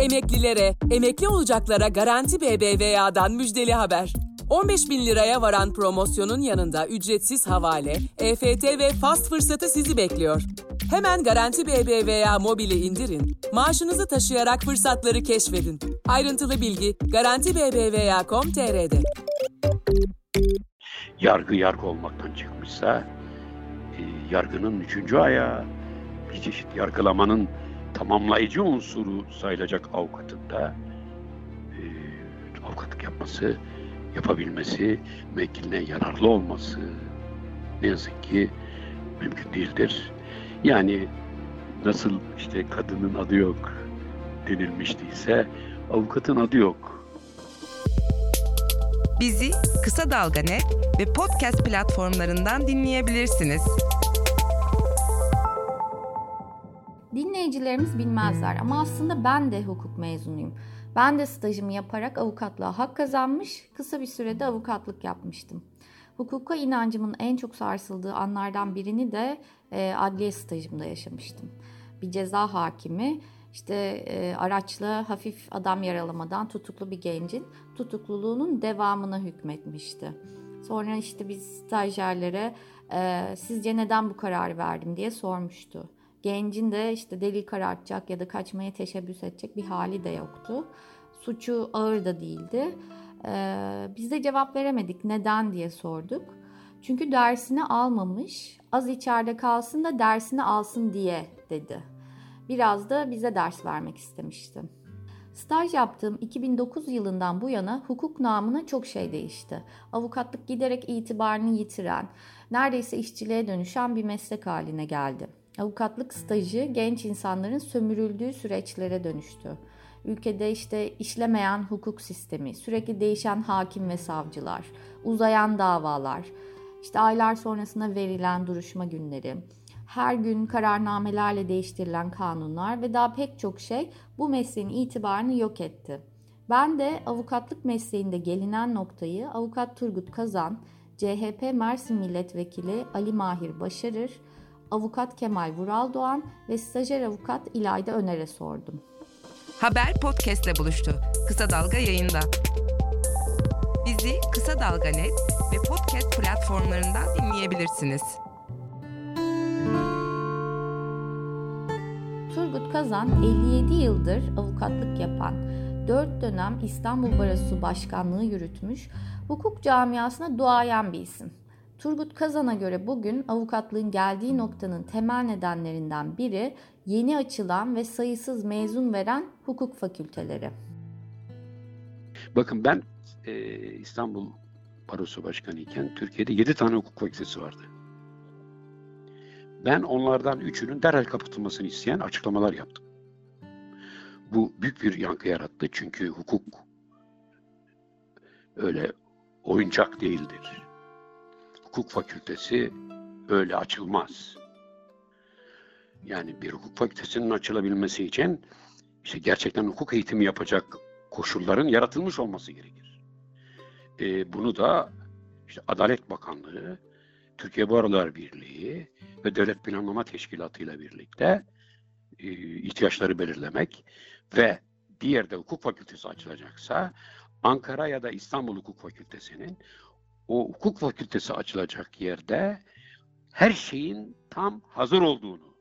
Emeklilere, emekli olacaklara Garanti BBVA'dan müjdeli haber. 15 bin liraya varan promosyonun yanında ücretsiz havale, EFT ve fast fırsatı sizi bekliyor. Hemen Garanti BBVA mobili indirin, maaşınızı taşıyarak fırsatları keşfedin. Ayrıntılı bilgi Garanti BBVA.com.tr'de. Yargı yargı olmaktan çıkmışsa, e, yargının üçüncü ayağı, bir çeşit yargılamanın tamamlayıcı unsuru sayılacak avukatın da e, avukatlık yapması, yapabilmesi, müvekkiline yararlı olması ne yazık ki mümkün değildir. Yani nasıl işte kadının adı yok denilmiştiyse avukatın adı yok. Bizi Kısa Dalga ve podcast platformlarından dinleyebilirsiniz. Dinleyicilerimiz bilmezler ama aslında ben de hukuk mezunuyum. Ben de stajımı yaparak avukatlığa hak kazanmış, kısa bir sürede avukatlık yapmıştım. Hukuka inancımın en çok sarsıldığı anlardan birini de e, adliye stajımda yaşamıştım. Bir ceza hakimi işte e, araçla hafif adam yaralamadan tutuklu bir gencin tutukluluğunun devamına hükmetmişti. Sonra işte biz stajyerlere e, sizce neden bu kararı verdim diye sormuştu. Gencin de işte delil karartacak ya da kaçmaya teşebbüs edecek bir hali de yoktu. Suçu ağır da değildi. Ee, biz de cevap veremedik. Neden diye sorduk. Çünkü dersini almamış, az içeride kalsın da dersini alsın diye dedi. Biraz da bize ders vermek istemişti. Staj yaptığım 2009 yılından bu yana hukuk namına çok şey değişti. Avukatlık giderek itibarını yitiren, neredeyse işçiliğe dönüşen bir meslek haline geldi. Avukatlık stajı genç insanların sömürüldüğü süreçlere dönüştü. Ülkede işte işlemeyen hukuk sistemi, sürekli değişen hakim ve savcılar, uzayan davalar, işte aylar sonrasında verilen duruşma günleri, her gün kararnamelerle değiştirilen kanunlar ve daha pek çok şey bu mesleğin itibarını yok etti. Ben de avukatlık mesleğinde gelinen noktayı avukat Turgut Kazan, CHP Mersin Milletvekili Ali Mahir Başarır, avukat Kemal Vural Doğan ve stajyer avukat İlayda Öner'e sordum. Haber podcastle buluştu. Kısa Dalga yayında. Bizi Kısa Dalga Net ve podcast platformlarından dinleyebilirsiniz. Turgut Kazan 57 yıldır avukatlık yapan, 4 dönem İstanbul Barosu Başkanlığı yürütmüş, hukuk camiasına duayen bir isim. Turgut Kazan'a göre bugün avukatlığın geldiği noktanın temel nedenlerinden biri yeni açılan ve sayısız mezun veren hukuk fakülteleri. Bakın ben e, İstanbul Barosu Başkanı iken Türkiye'de 7 tane hukuk fakültesi vardı. Ben onlardan üçünün derhal kapatılmasını isteyen açıklamalar yaptım. Bu büyük bir yankı yarattı çünkü hukuk öyle oyuncak değildir. Hukuk fakültesi öyle açılmaz. Yani bir hukuk fakültesinin açılabilmesi için işte gerçekten hukuk eğitimi yapacak koşulların yaratılmış olması gerekir. E, bunu da işte Adalet Bakanlığı, Türkiye Barolar Birliği ve Devlet Planlama Teşkilatı ile birlikte e, ihtiyaçları belirlemek ve diğer de hukuk fakültesi açılacaksa Ankara ya da İstanbul Hukuk Fakültesi'nin o hukuk fakültesi açılacak yerde her şeyin tam hazır olduğunu,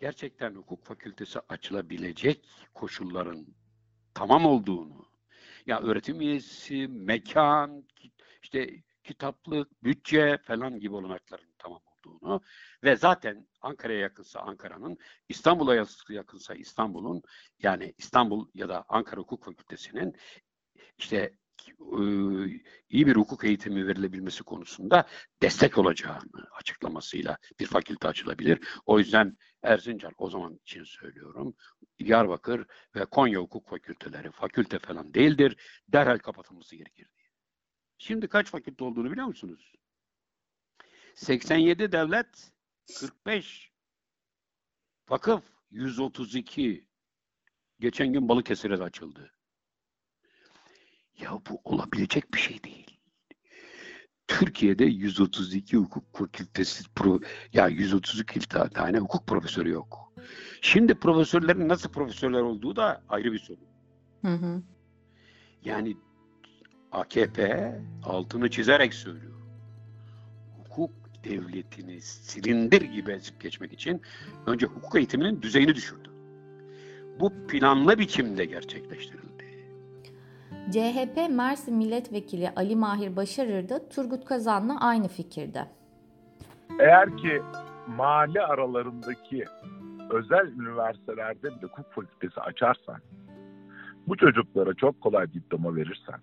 gerçekten hukuk fakültesi açılabilecek koşulların tamam olduğunu, ya öğretim üyesi, mekan, işte kitaplık, bütçe falan gibi olanakların tamam olduğunu ve zaten Ankara'ya yakınsa Ankara'nın, İstanbul'a yakınsa İstanbul'un yani İstanbul ya da Ankara Hukuk Fakültesi'nin işte iyi bir hukuk eğitimi verilebilmesi konusunda destek olacağını açıklamasıyla bir fakülte açılabilir. O yüzden Erzincan o zaman için söylüyorum. Diyarbakır ve Konya hukuk fakülteleri fakülte falan değildir. Derhal kapatılması gerekir diye. Şimdi kaç fakülte olduğunu biliyor musunuz? 87 devlet, 45 vakıf, 132 geçen gün Balıkesir'e de açıldı. Ya bu olabilecek bir şey değil. Türkiye'de 132 hukuk fakültesi pro, ya 132 tane hukuk profesörü yok. Şimdi profesörlerin nasıl profesörler olduğu da ayrı bir sorun. Hı hı. Yani AKP altını çizerek söylüyor. Hukuk devletini silindir gibi ezip geçmek için önce hukuk eğitiminin düzeyini düşürdü. Bu planlı biçimde gerçekleştirildi. CHP Mersin Milletvekili Ali Mahir Başarır da Turgut Kazan'la aynı fikirde. Eğer ki mahalle aralarındaki özel üniversitelerde bir hukuk fakültesi açarsan, bu çocuklara çok kolay diploma verirsen,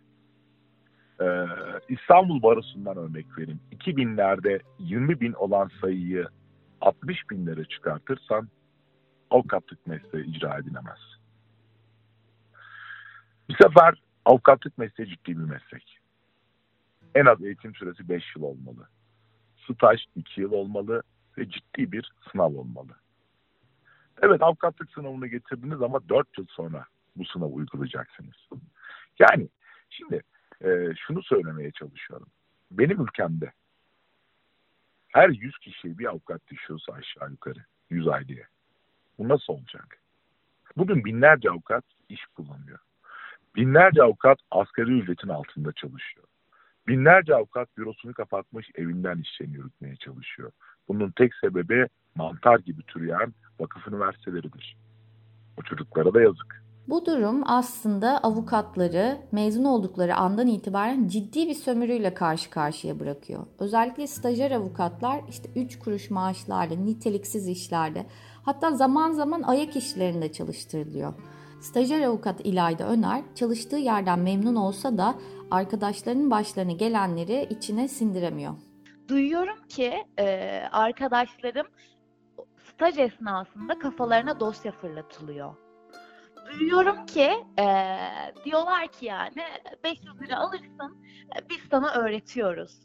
ee, İstanbul Barosu'ndan örnek vereyim. 2000'lerde 20 bin olan sayıyı 60 binlere çıkartırsan avukatlık mesleği icra edilemez. Bir sefer avukatlık mesleği ciddi bir meslek. En az eğitim süresi 5 yıl olmalı. Staj 2 yıl olmalı ve ciddi bir sınav olmalı. Evet avukatlık sınavını getirdiniz ama 4 yıl sonra bu sınavı uygulayacaksınız. Yani şimdi e, şunu söylemeye çalışıyorum. Benim ülkemde her 100 kişiye bir avukat düşüyorsa aşağı yukarı 100 aileye. Bu nasıl olacak? Bugün binlerce avukat iş kullanıyor. Binlerce avukat asgari ücretin altında çalışıyor. Binlerce avukat bürosunu kapatmış evinden işlerini yürütmeye çalışıyor. Bunun tek sebebi mantar gibi türeyen vakıf üniversiteleridir. O çocuklara da yazık. Bu durum aslında avukatları mezun oldukları andan itibaren ciddi bir sömürüyle karşı karşıya bırakıyor. Özellikle stajyer avukatlar işte 3 kuruş maaşlarla, niteliksiz işlerde hatta zaman zaman ayak işlerinde çalıştırılıyor. Stajyer avukat İlayda Öner çalıştığı yerden memnun olsa da arkadaşlarının başlarına gelenleri içine sindiremiyor. Duyuyorum ki e, arkadaşlarım staj esnasında kafalarına dosya fırlatılıyor duyuyorum ki e, diyorlar ki yani 500 lira alırsın biz sana öğretiyoruz.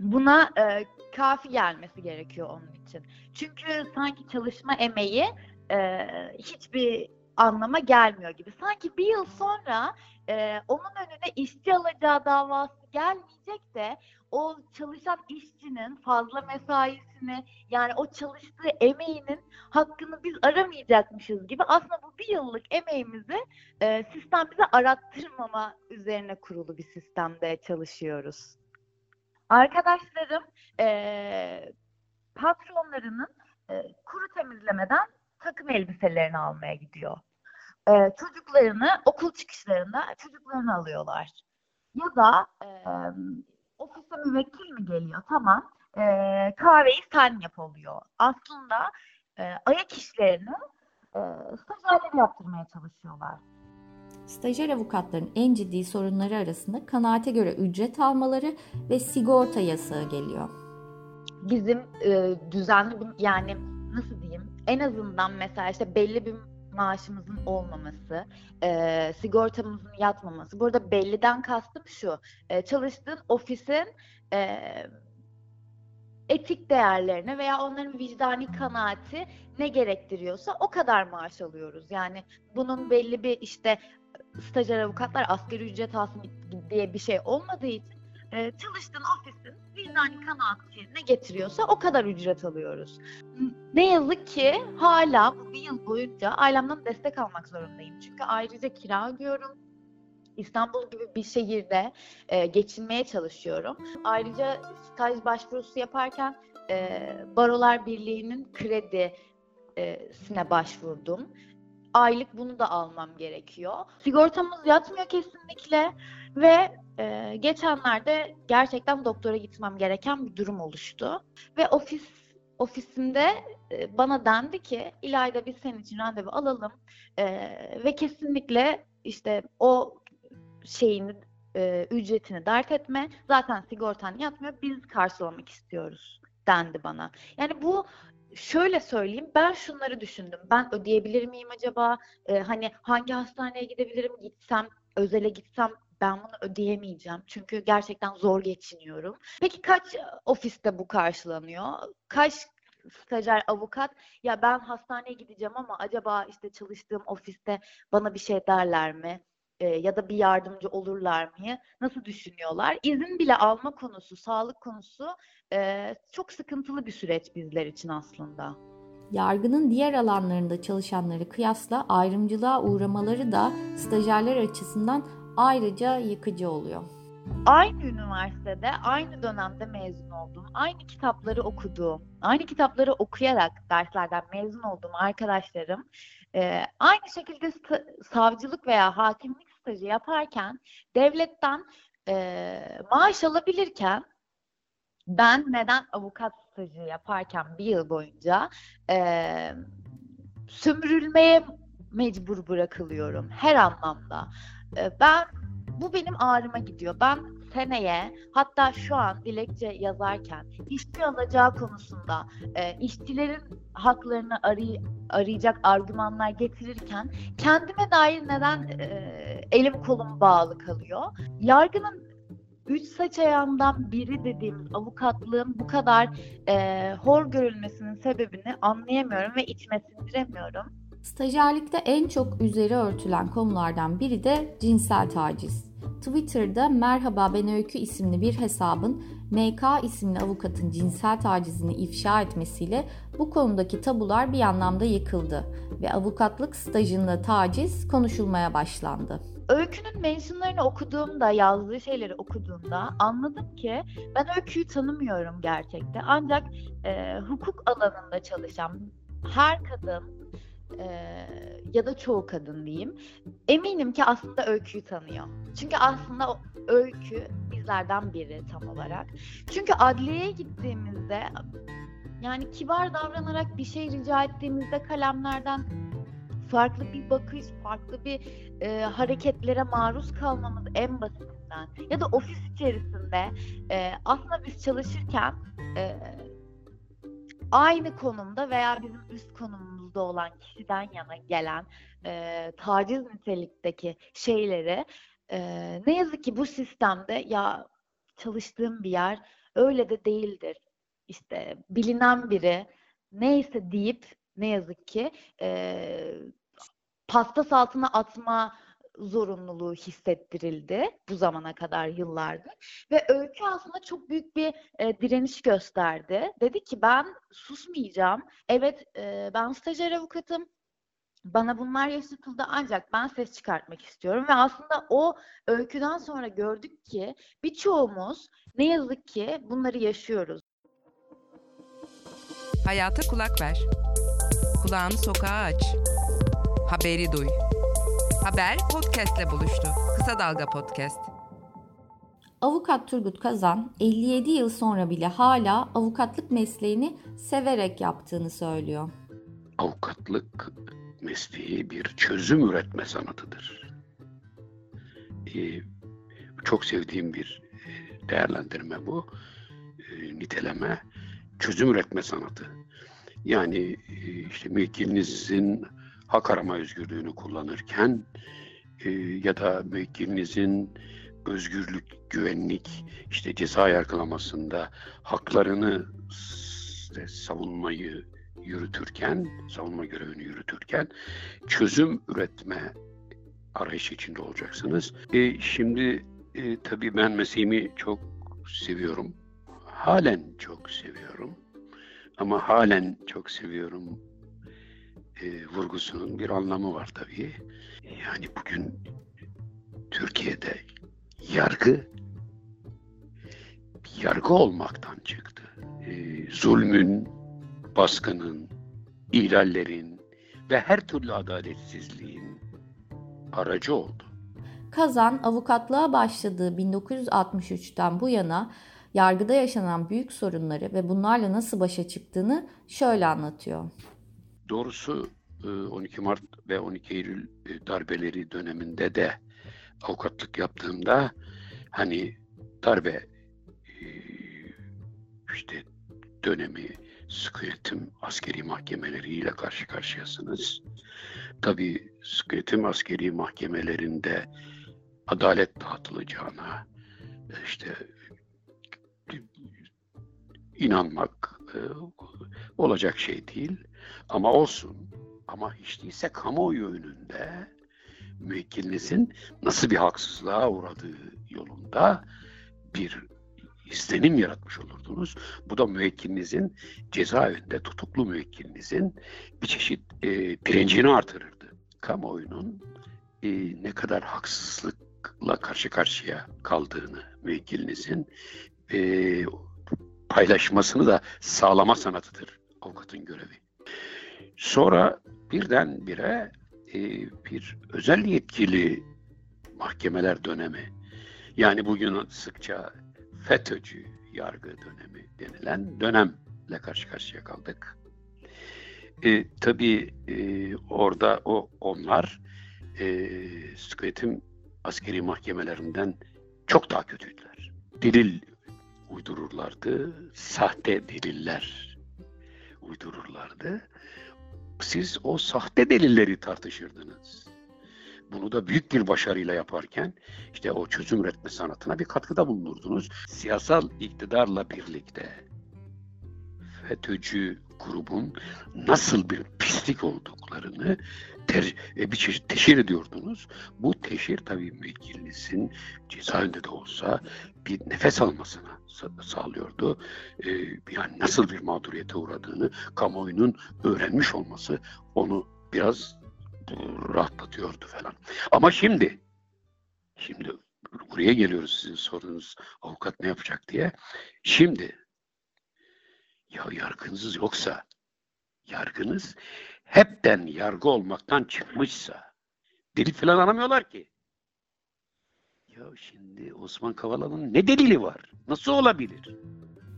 Buna e, kafi gelmesi gerekiyor onun için. Çünkü sanki çalışma emeği e, hiçbir anlama gelmiyor gibi. Sanki bir yıl sonra e, onun önüne işçi alacağı davası gelmeyecek de o çalışan işçinin fazla mesaisini yani o çalıştığı emeğinin hakkını biz aramayacakmışız gibi aslında bu bir yıllık emeğimizi e, sistem bize arattırmama üzerine kurulu bir sistemde çalışıyoruz. Arkadaşlarım e, patronlarının e, kuru temizlemeden takım elbiselerini almaya gidiyor. E, çocuklarını okul çıkışlarında çocuklarını alıyorlar. Ya da e, ofise müvekkil mi geliyor? Tamam. E, kahveyi sen yap oluyor. Aslında e, ayak işlerini e, stajyerleri yaptırmaya çalışıyorlar. Stajyer avukatların en ciddi sorunları arasında kanaate göre ücret almaları ve sigorta yasağı geliyor. Bizim e, düzenli bir yani nasıl diyeyim en azından mesela işte belli bir maaşımızın olmaması, e, sigortamızın yatmaması. Burada belliden kastım şu, e, çalıştığın ofisin e, etik değerlerine veya onların vicdani kanaati ne gerektiriyorsa o kadar maaş alıyoruz. Yani bunun belli bir işte stajyer avukatlar asgari ücret alsın diye bir şey olmadığı için e, çalıştığın ofisin vicdani kanaati ne getiriyorsa o kadar ücret alıyoruz. Ne yazık ki hala bu bir yıl boyunca ailemden destek almak zorundayım. Çünkü ayrıca kira ödüyorum. İstanbul gibi bir şehirde e, geçinmeye çalışıyorum. Ayrıca staj başvurusu yaparken e, Barolar Birliği'nin kredisine başvurdum. Aylık bunu da almam gerekiyor. Sigortamız yatmıyor kesinlikle ve e, geçenlerde gerçekten doktora gitmem gereken bir durum oluştu. Ve ofis ofisimde e, bana dendi ki İlayda biz senin için randevu alalım e, ve kesinlikle işte o şeyini e, ücretini dert etme. Zaten sigortan yatmıyor. Biz karşılamak istiyoruz dendi bana. Yani bu şöyle söyleyeyim ben şunları düşündüm. Ben ödeyebilir miyim acaba? E, hani hangi hastaneye gidebilirim? Gitsem özele gitsem ben bunu ödeyemeyeceğim. Çünkü gerçekten zor geçiniyorum. Peki kaç ofiste bu karşılanıyor? Kaç stajyer avukat ya ben hastaneye gideceğim ama acaba işte çalıştığım ofiste bana bir şey derler mi? E, ya da bir yardımcı olurlar mı? Nasıl düşünüyorlar? İzin bile alma konusu, sağlık konusu e, çok sıkıntılı bir süreç bizler için aslında. Yargının diğer alanlarında çalışanları kıyasla ayrımcılığa uğramaları da stajyerler açısından ayrıca yıkıcı oluyor. Aynı üniversitede, aynı dönemde mezun oldum, aynı kitapları okuduğum, aynı kitapları okuyarak derslerden mezun olduğum arkadaşlarım e, aynı şekilde savcılık veya hakimlik stajı yaparken devletten e, maaş alabilirken ben neden avukat stajı yaparken bir yıl boyunca e, sömürülmeye mecbur bırakılıyorum her anlamda. E, ben bu benim ağrıma gidiyor. Ben seneye hatta şu an dilekçe yazarken işçi alacağı konusunda e, işçilerin haklarını aray arayacak argümanlar getirirken kendime dair neden e, elim kolum bağlı kalıyor? Yargının üç saç ayağından biri dediğimiz avukatlığın bu kadar e, hor görülmesinin sebebini anlayamıyorum ve içime sindiremiyorum. Stajyerlikte en çok üzeri örtülen konulardan biri de cinsel taciz. Twitter'da Merhaba Ben Öykü isimli bir hesabın MK isimli avukatın cinsel tacizini ifşa etmesiyle bu konudaki tabular bir anlamda yıkıldı ve avukatlık stajında taciz konuşulmaya başlandı. Öykünün mentionlarını okuduğumda, yazdığı şeyleri okuduğumda anladım ki ben Öykü'yü tanımıyorum gerçekten. Ancak e, hukuk alanında çalışan her kadın e, ya da çoğu kadın diyeyim eminim ki aslında Öykü'yü tanıyor. Çünkü aslında Öykü bizlerden biri tam olarak. Çünkü adliyeye gittiğimizde yani kibar davranarak bir şey rica ettiğimizde kalemlerden farklı bir bakış, farklı bir e, hareketlere maruz kalmamız en basitinden. Ya da ofis içerisinde e, aslında biz çalışırken e, aynı konumda veya bizim üst konumumuzda olan kişiden yana gelen e, taciz nitelikteki şeyleri e, ne yazık ki bu sistemde ya çalıştığım bir yer öyle de değildir. İşte bilinen biri neyse deyip ne yazık ki e, paspas altına atma zorunluluğu hissettirildi bu zamana kadar yıllardır. Ve Öykü aslında çok büyük bir e, direniş gösterdi. Dedi ki ben susmayacağım. Evet e, ben stajyer avukatım. Bana bunlar yaşatıldı ancak ben ses çıkartmak istiyorum ve aslında o öyküden sonra gördük ki birçoğumuz ne yazık ki bunları yaşıyoruz. Hayata kulak ver. Kulağını sokağa aç. Haberi duy. Haber podcastle buluştu. Kısa Dalga Podcast. Avukat Turgut Kazan 57 yıl sonra bile hala avukatlık mesleğini severek yaptığını söylüyor. Avukatlık mesleği bir çözüm üretme sanatıdır. Ee, çok sevdiğim bir e, değerlendirme bu. E, niteleme çözüm üretme sanatı. Yani e, işte mülkilinizin hak arama özgürlüğünü kullanırken e, ya da müvekkilinizin özgürlük, güvenlik, işte ceza yargılamasında haklarını işte, savunmayı yürütürken, savunma görevini yürütürken çözüm üretme arayış içinde olacaksınız. E, şimdi e, tabii ben mesleğimi çok seviyorum. Halen çok seviyorum. Ama halen çok seviyorum e, vurgusunun bir anlamı var tabii. Yani bugün Türkiye'de yargı yargı olmaktan çıktı. E, zulmün, baskının, ihlallerin ve her türlü adaletsizliğin aracı oldu. Kazan avukatlığa başladığı 1963'ten bu yana yargıda yaşanan büyük sorunları ve bunlarla nasıl başa çıktığını şöyle anlatıyor. Doğrusu 12 e, Mart ve 12 Eylül e, darbeleri döneminde de avukatlık yaptığımda hani darbe e, işte dönemi sıkı yönetim askeri mahkemeleriyle karşı karşıyasınız. Tabii sıkı yönetim askeri mahkemelerinde adalet dağıtılacağına işte inanmak olacak şey değil. Ama olsun. Ama hiç değilse kamuoyu önünde müvekkilinizin nasıl bir haksızlığa uğradığı yolunda bir izlenim yaratmış olurdunuz. Bu da müvekkilinizin cezaevinde tutuklu müvekkilinizin bir çeşit e, direncini artırırdı. Kamuoyunun e, ne kadar haksızlıkla karşı karşıya kaldığını müvekkilinizin e, paylaşmasını da sağlama sanatıdır avukatın görevi. Sonra birdenbire e, bir özel yetkili mahkemeler dönemi yani bugün sıkça FETÖ'cü yargı dönemi denilen dönemle karşı karşıya kaldık. E, tabii e, orada o onlar e, Sıkıyetim askeri mahkemelerinden çok daha kötüydüler. Delil uydururlardı, sahte deliller uydururlardı. Siz o sahte delilleri tartışırdınız. Bunu da büyük bir başarıyla yaparken işte o çözüm üretme sanatına bir katkıda bulunurdunuz. Siyasal iktidarla birlikte FETÖ'cü grubun nasıl bir pislik olduklarını ter, e, bir çeşit teşhir ediyordunuz. Bu teşhir tabii müvekkilinizin cezaevinde de olsa bir nefes almasına sağlıyordu. E, yani nasıl bir mağduriyete uğradığını kamuoyunun öğrenmiş olması onu biraz e, rahatlatıyordu falan. Ama şimdi şimdi buraya geliyoruz sizin sorunuz avukat ne yapacak diye. Şimdi ya yargınız yoksa yargınız hepten yargı olmaktan çıkmışsa delil falan aramıyorlar ki. Ya şimdi Osman Kavala'nın ne delili var? Nasıl olabilir?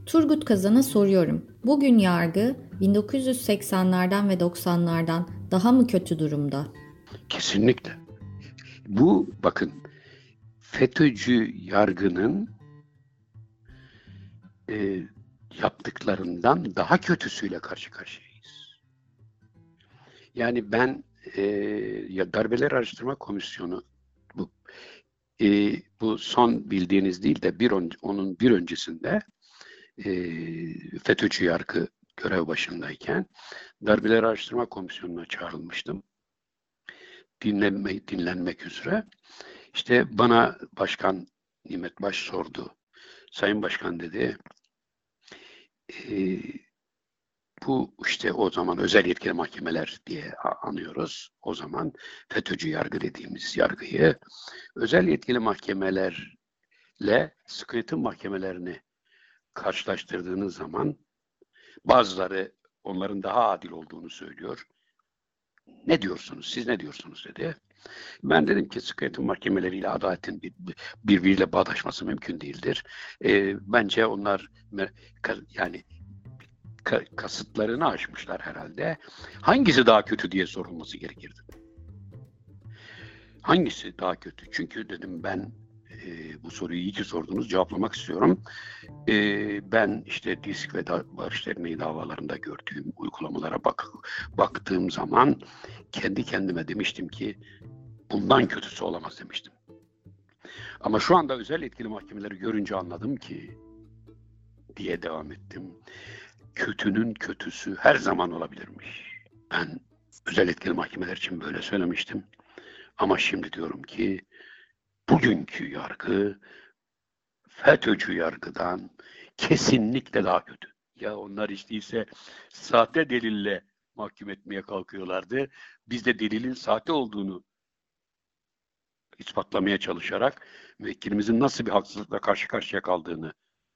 Turgut Kazan'a soruyorum. Bugün yargı 1980'lerden ve 90'lardan daha mı kötü durumda? Kesinlikle. Bu bakın FETÖ'cü yargının e, yaptıklarından daha kötüsüyle karşı karşıyayız. Yani ben e, ya darbeler araştırma komisyonu bu e, bu son bildiğiniz değil de bir on, onun bir öncesinde e, FETÖ'cü yargı görev başındayken darbeler araştırma komisyonuna çağrılmıştım. Dinlenme, dinlenmek üzere. İşte bana Başkan Nimet Baş sordu. Sayın Başkan dedi, e, bu işte o zaman özel yetkili mahkemeler diye anıyoruz. O zaman FETÖ'cü yargı dediğimiz yargıyı özel yetkili mahkemelerle sıkıntı mahkemelerini karşılaştırdığınız zaman bazıları onların daha adil olduğunu söylüyor. Ne diyorsunuz? Siz ne diyorsunuz dedi. Ben dedim ki sıkıntı mahkemeleriyle adaletin bir, birbiriyle bağdaşması mümkün değildir. E, bence onlar yani kasıtlarını aşmışlar herhalde. Hangisi daha kötü diye sorulması gerekirdi. Hangisi daha kötü? Çünkü dedim ben e, bu soruyu iyi ki sordunuz. Cevaplamak istiyorum. E, ben işte disk ve da, barış derneği davalarında gördüğüm uygulamalara bak, baktığım zaman kendi kendime demiştim ki bundan kötüsü olamaz demiştim. Ama şu anda özel etkili mahkemeleri görünce anladım ki diye devam ettim. Kötünün kötüsü her zaman olabilirmiş. Ben özel etkili mahkemeler için böyle söylemiştim. Ama şimdi diyorum ki bugünkü yargı FETÖ'cü yargıdan kesinlikle daha kötü. Ya onlar işte ise sahte delille mahkum etmeye kalkıyorlardı. Biz de delilin sahte olduğunu ispatlamaya çalışarak müvekkilimizin nasıl bir haksızlıkla karşı karşıya kaldığını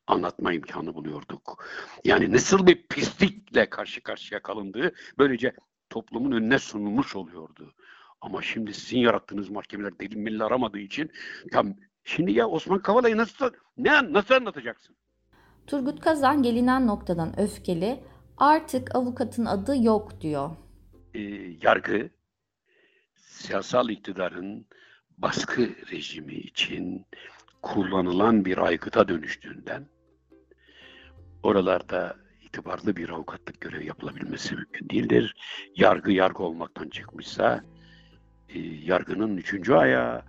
anlatma imkanı buluyorduk. Yani nasıl bir pislikle karşı karşıya kalındığı böylece toplumun önüne sunulmuş oluyordu. Ama şimdi sizin yarattığınız mahkemeler delil melil aramadığı için ya şimdi ya Osman Kavala'yı nasıl ne nasıl anlatacaksın? Turgut Kazan gelinen noktadan öfkeli artık avukatın adı yok diyor. Ee, yargı siyasal iktidarın baskı rejimi için kullanılan bir aygıta dönüştüğünden oralarda itibarlı bir avukatlık görevi yapılabilmesi mümkün değildir. Yargı yargı olmaktan çıkmışsa e, yargının üçüncü ayağı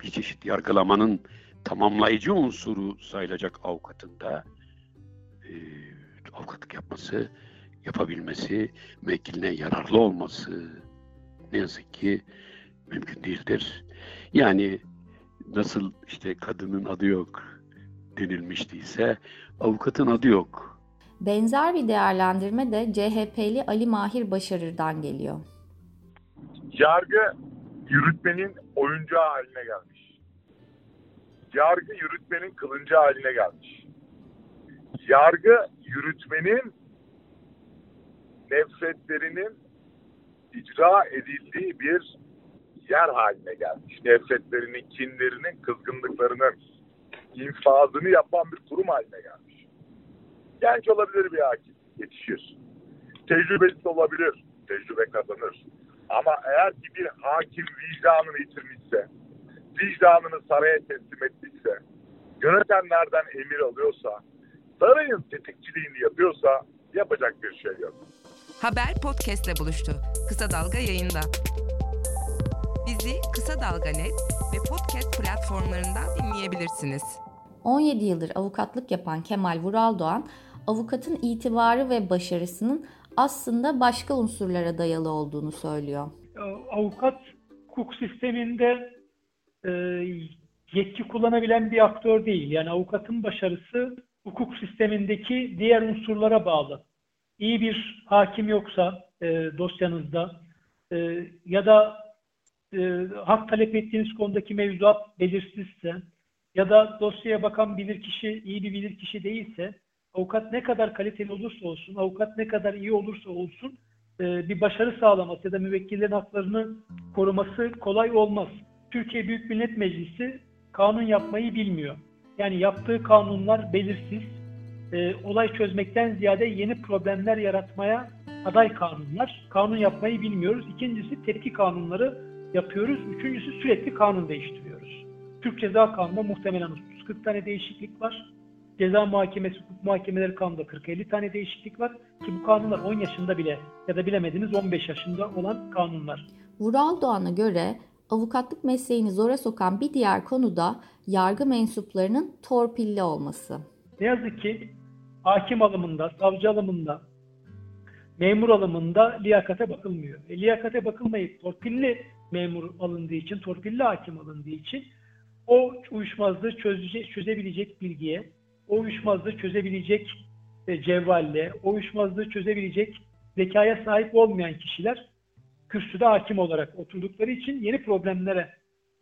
bir çeşit yargılamanın tamamlayıcı unsuru sayılacak avukatın da e, avukatlık yapması, yapabilmesi, müvekkiline yararlı olması ne yazık ki mümkün değildir. Yani nasıl işte kadının adı yok denilmiştiyse avukatın adı yok. Benzer bir değerlendirme de CHP'li Ali Mahir Başarır'dan geliyor. Yargı yürütmenin oyuncağı haline gelmiş. Yargı yürütmenin kılınca haline gelmiş. Yargı yürütmenin nefretlerinin icra edildiği bir yer haline gelmiş. Nefretlerinin, kinlerinin, kızgınlıklarının infazını yapan bir kurum haline gelmiş. Genç olabilir bir hakim, yetişir. Tecrübesiz olabilir, tecrübe kazanır. Ama eğer ki bir hakim vicdanını yitirmişse, vicdanını saraya teslim etmişse, yönetenlerden emir alıyorsa, sarayın tetikçiliğini yapıyorsa yapacak bir şey yok. Haber podcastle buluştu. Kısa Dalga yayında. Kısa Dalga Net ve podcast platformlarından dinleyebilirsiniz. 17 yıldır avukatlık yapan Kemal Vural Doğan, avukatın itibarı ve başarısının aslında başka unsurlara dayalı olduğunu söylüyor. Avukat hukuk sisteminde e, yetki kullanabilen bir aktör değil. Yani avukatın başarısı hukuk sistemindeki diğer unsurlara bağlı. İyi bir hakim yoksa e, dosyanızda e, ya da e, hak talep ettiğiniz konudaki mevzuat belirsizse ya da dosyaya bakan bilirkişi iyi bir bilirkişi değilse avukat ne kadar kaliteli olursa olsun, avukat ne kadar iyi olursa olsun e, bir başarı sağlaması ya da müvekkillerin haklarını koruması kolay olmaz. Türkiye Büyük Millet Meclisi kanun yapmayı bilmiyor. Yani yaptığı kanunlar belirsiz, e, olay çözmekten ziyade yeni problemler yaratmaya aday kanunlar. Kanun yapmayı bilmiyoruz. İkincisi tepki kanunları yapıyoruz. Üçüncüsü sürekli kanun değiştiriyoruz. Türk Ceza Kanunu'nda muhtemelen 30-40 tane değişiklik var. Ceza Muhakemesi, Hukuk Muhakemeleri Kanunu'nda 40-50 tane değişiklik var. Ki bu kanunlar 10 yaşında bile ya da bilemediniz 15 yaşında olan kanunlar. Vural Doğan'a göre avukatlık mesleğini zora sokan bir diğer konu da yargı mensuplarının torpilli olması. Ne yazık ki hakim alımında, savcı alımında, memur alımında liyakate bakılmıyor. E, liyakate bakılmayıp torpilli memur alındığı için, torpilli hakim alındığı için o uyuşmazlığı çözecek, çözebilecek bilgiye, o uyuşmazlığı çözebilecek e, cevvalle, o uyuşmazlığı çözebilecek zekaya sahip olmayan kişiler kürsüde hakim olarak oturdukları için yeni problemlere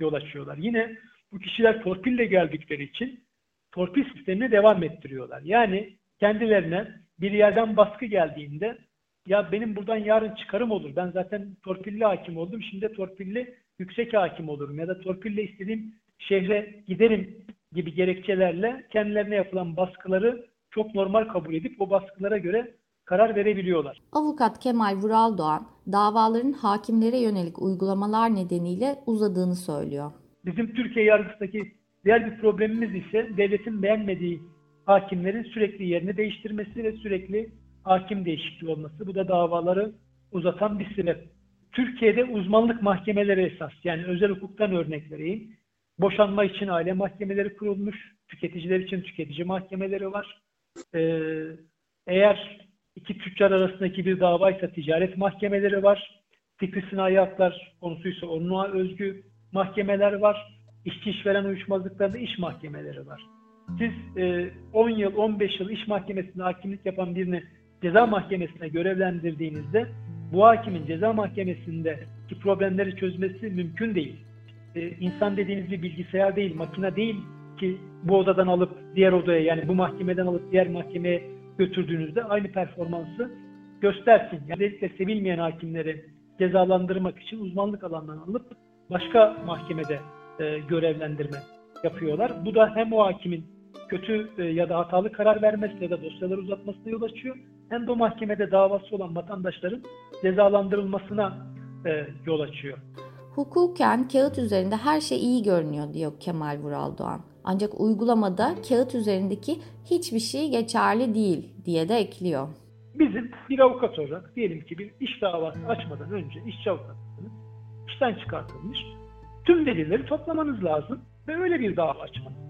yol açıyorlar. Yine bu kişiler torpille geldikleri için torpil sistemine devam ettiriyorlar. Yani kendilerine bir yerden baskı geldiğinde ya benim buradan yarın çıkarım olur. Ben zaten torpilli hakim oldum. Şimdi torpilli yüksek hakim olurum ya da torpille istediğim şehre giderim gibi gerekçelerle kendilerine yapılan baskıları çok normal kabul edip o baskılara göre karar verebiliyorlar. Avukat Kemal Vural Doğan, davaların hakimlere yönelik uygulamalar nedeniyle uzadığını söylüyor. Bizim Türkiye yargısındaki diğer bir problemimiz ise devletin beğenmediği hakimlerin sürekli yerini değiştirmesi ve sürekli hakim değişikliği olması. Bu da davaları uzatan bir sebep. Türkiye'de uzmanlık mahkemeleri esas. Yani özel hukuktan örnek vereyim. Boşanma için aile mahkemeleri kurulmuş. Tüketiciler için tüketici mahkemeleri var. Ee, eğer iki tüccar arasındaki bir davaysa ticaret mahkemeleri var. Fikri sinayi haklar konusuysa onluğa özgü mahkemeler var. İşçi işveren uyuşmazlıklarında iş mahkemeleri var. Siz e, 10 yıl, 15 yıl iş mahkemesinde hakimlik yapan birini ceza mahkemesine görevlendirdiğinizde bu hakimin ceza mahkemesindeki problemleri çözmesi mümkün değil. Ee, insan dediğiniz bir bilgisayar değil, makine değil ki bu odadan alıp diğer odaya yani bu mahkemeden alıp diğer mahkemeye götürdüğünüzde aynı performansı göstersin. Yani özellikle sevilmeyen hakimleri cezalandırmak için uzmanlık alanlarına alıp başka mahkemede e, görevlendirme yapıyorlar. Bu da hem o hakimin kötü e, ya da hatalı karar vermesi ya da dosyaları uzatmasına yol açıyor. Hem de o mahkemede davası olan vatandaşların cezalandırılmasına e, yol açıyor. Hukuken kağıt üzerinde her şey iyi görünüyor diyor Kemal Vural Doğan. Ancak uygulamada kağıt üzerindeki hiçbir şey geçerli değil diye de ekliyor. Bizim bir avukat olarak diyelim ki bir iş davası açmadan önce işçi avukatlığını işten çıkartılmış tüm delilleri toplamanız lazım ve öyle bir dava açmanız.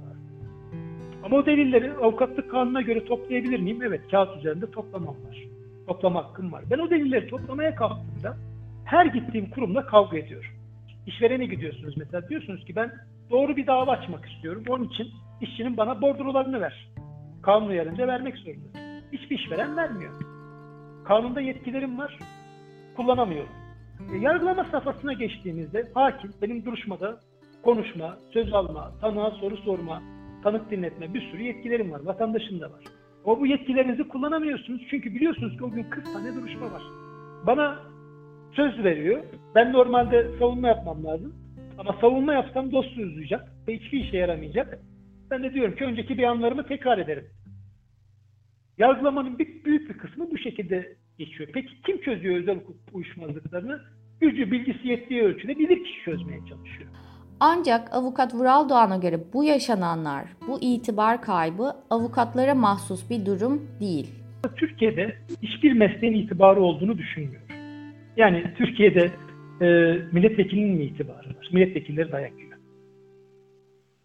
Ama o delilleri avukatlık kanununa göre toplayabilir miyim? Evet kağıt üzerinde toplamam var. Toplama hakkım var. Ben o delilleri toplamaya kalktığımda her gittiğim kurumla kavga ediyorum. işverene gidiyorsunuz mesela. Diyorsunuz ki ben doğru bir dava açmak istiyorum. Onun için işçinin bana bordrolarını ver. Kanun uyarınca vermek zorunda. Hiçbir işveren vermiyor. Kanunda yetkilerim var. Kullanamıyorum. E, yargılama safhasına geçtiğimizde hakim benim duruşmada konuşma, söz alma, tanığa soru sorma, tanık dinletme bir sürü yetkilerim var. Vatandaşın da var. O bu yetkilerinizi kullanamıyorsunuz. Çünkü biliyorsunuz ki o gün 40 tane duruşma var. Bana söz veriyor. Ben normalde savunma yapmam lazım. Ama savunma yapsam dosya uzayacak ve hiçbir işe yaramayacak. Ben de diyorum ki önceki beyanlarımı tekrar ederim. Yargılamanın bir, büyük bir kısmı bu şekilde geçiyor. Peki kim çözüyor özel hukuk uyuşmazlıklarını? Gücü, bilgisi yettiği ölçüde bilir kişi çözmeye çalışıyor. Ancak avukat Vural Doğan'a göre bu yaşananlar, bu itibar kaybı avukatlara mahsus bir durum değil. Türkiye'de hiçbir mesleğin itibarı olduğunu düşünmüyorum. Yani Türkiye'de e, milletvekilinin mi itibarı var? Milletvekilleri dayak yiyor.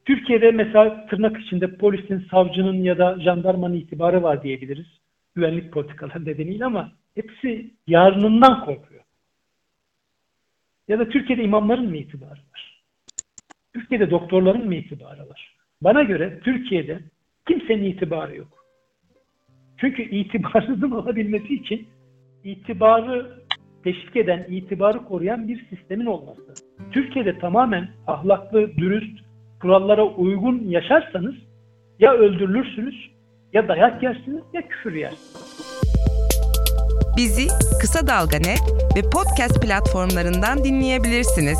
Türkiye'de mesela tırnak içinde polisin, savcının ya da jandarmanın itibarı var diyebiliriz. Güvenlik politikaları nedeniyle ama hepsi yarınından korkuyor. Ya da Türkiye'de imamların mı itibarı var? Türkiye'de doktorların mı itibarı var? Bana göre Türkiye'de kimsenin itibarı yok. Çünkü itibarsızın olabilmesi için itibarı teşvik eden, itibarı koruyan bir sistemin olması. Türkiye'de tamamen ahlaklı, dürüst, kurallara uygun yaşarsanız ya öldürülürsünüz, ya dayak yersiniz, ya küfür yersiniz. Bizi Kısa Dalga ve podcast platformlarından dinleyebilirsiniz.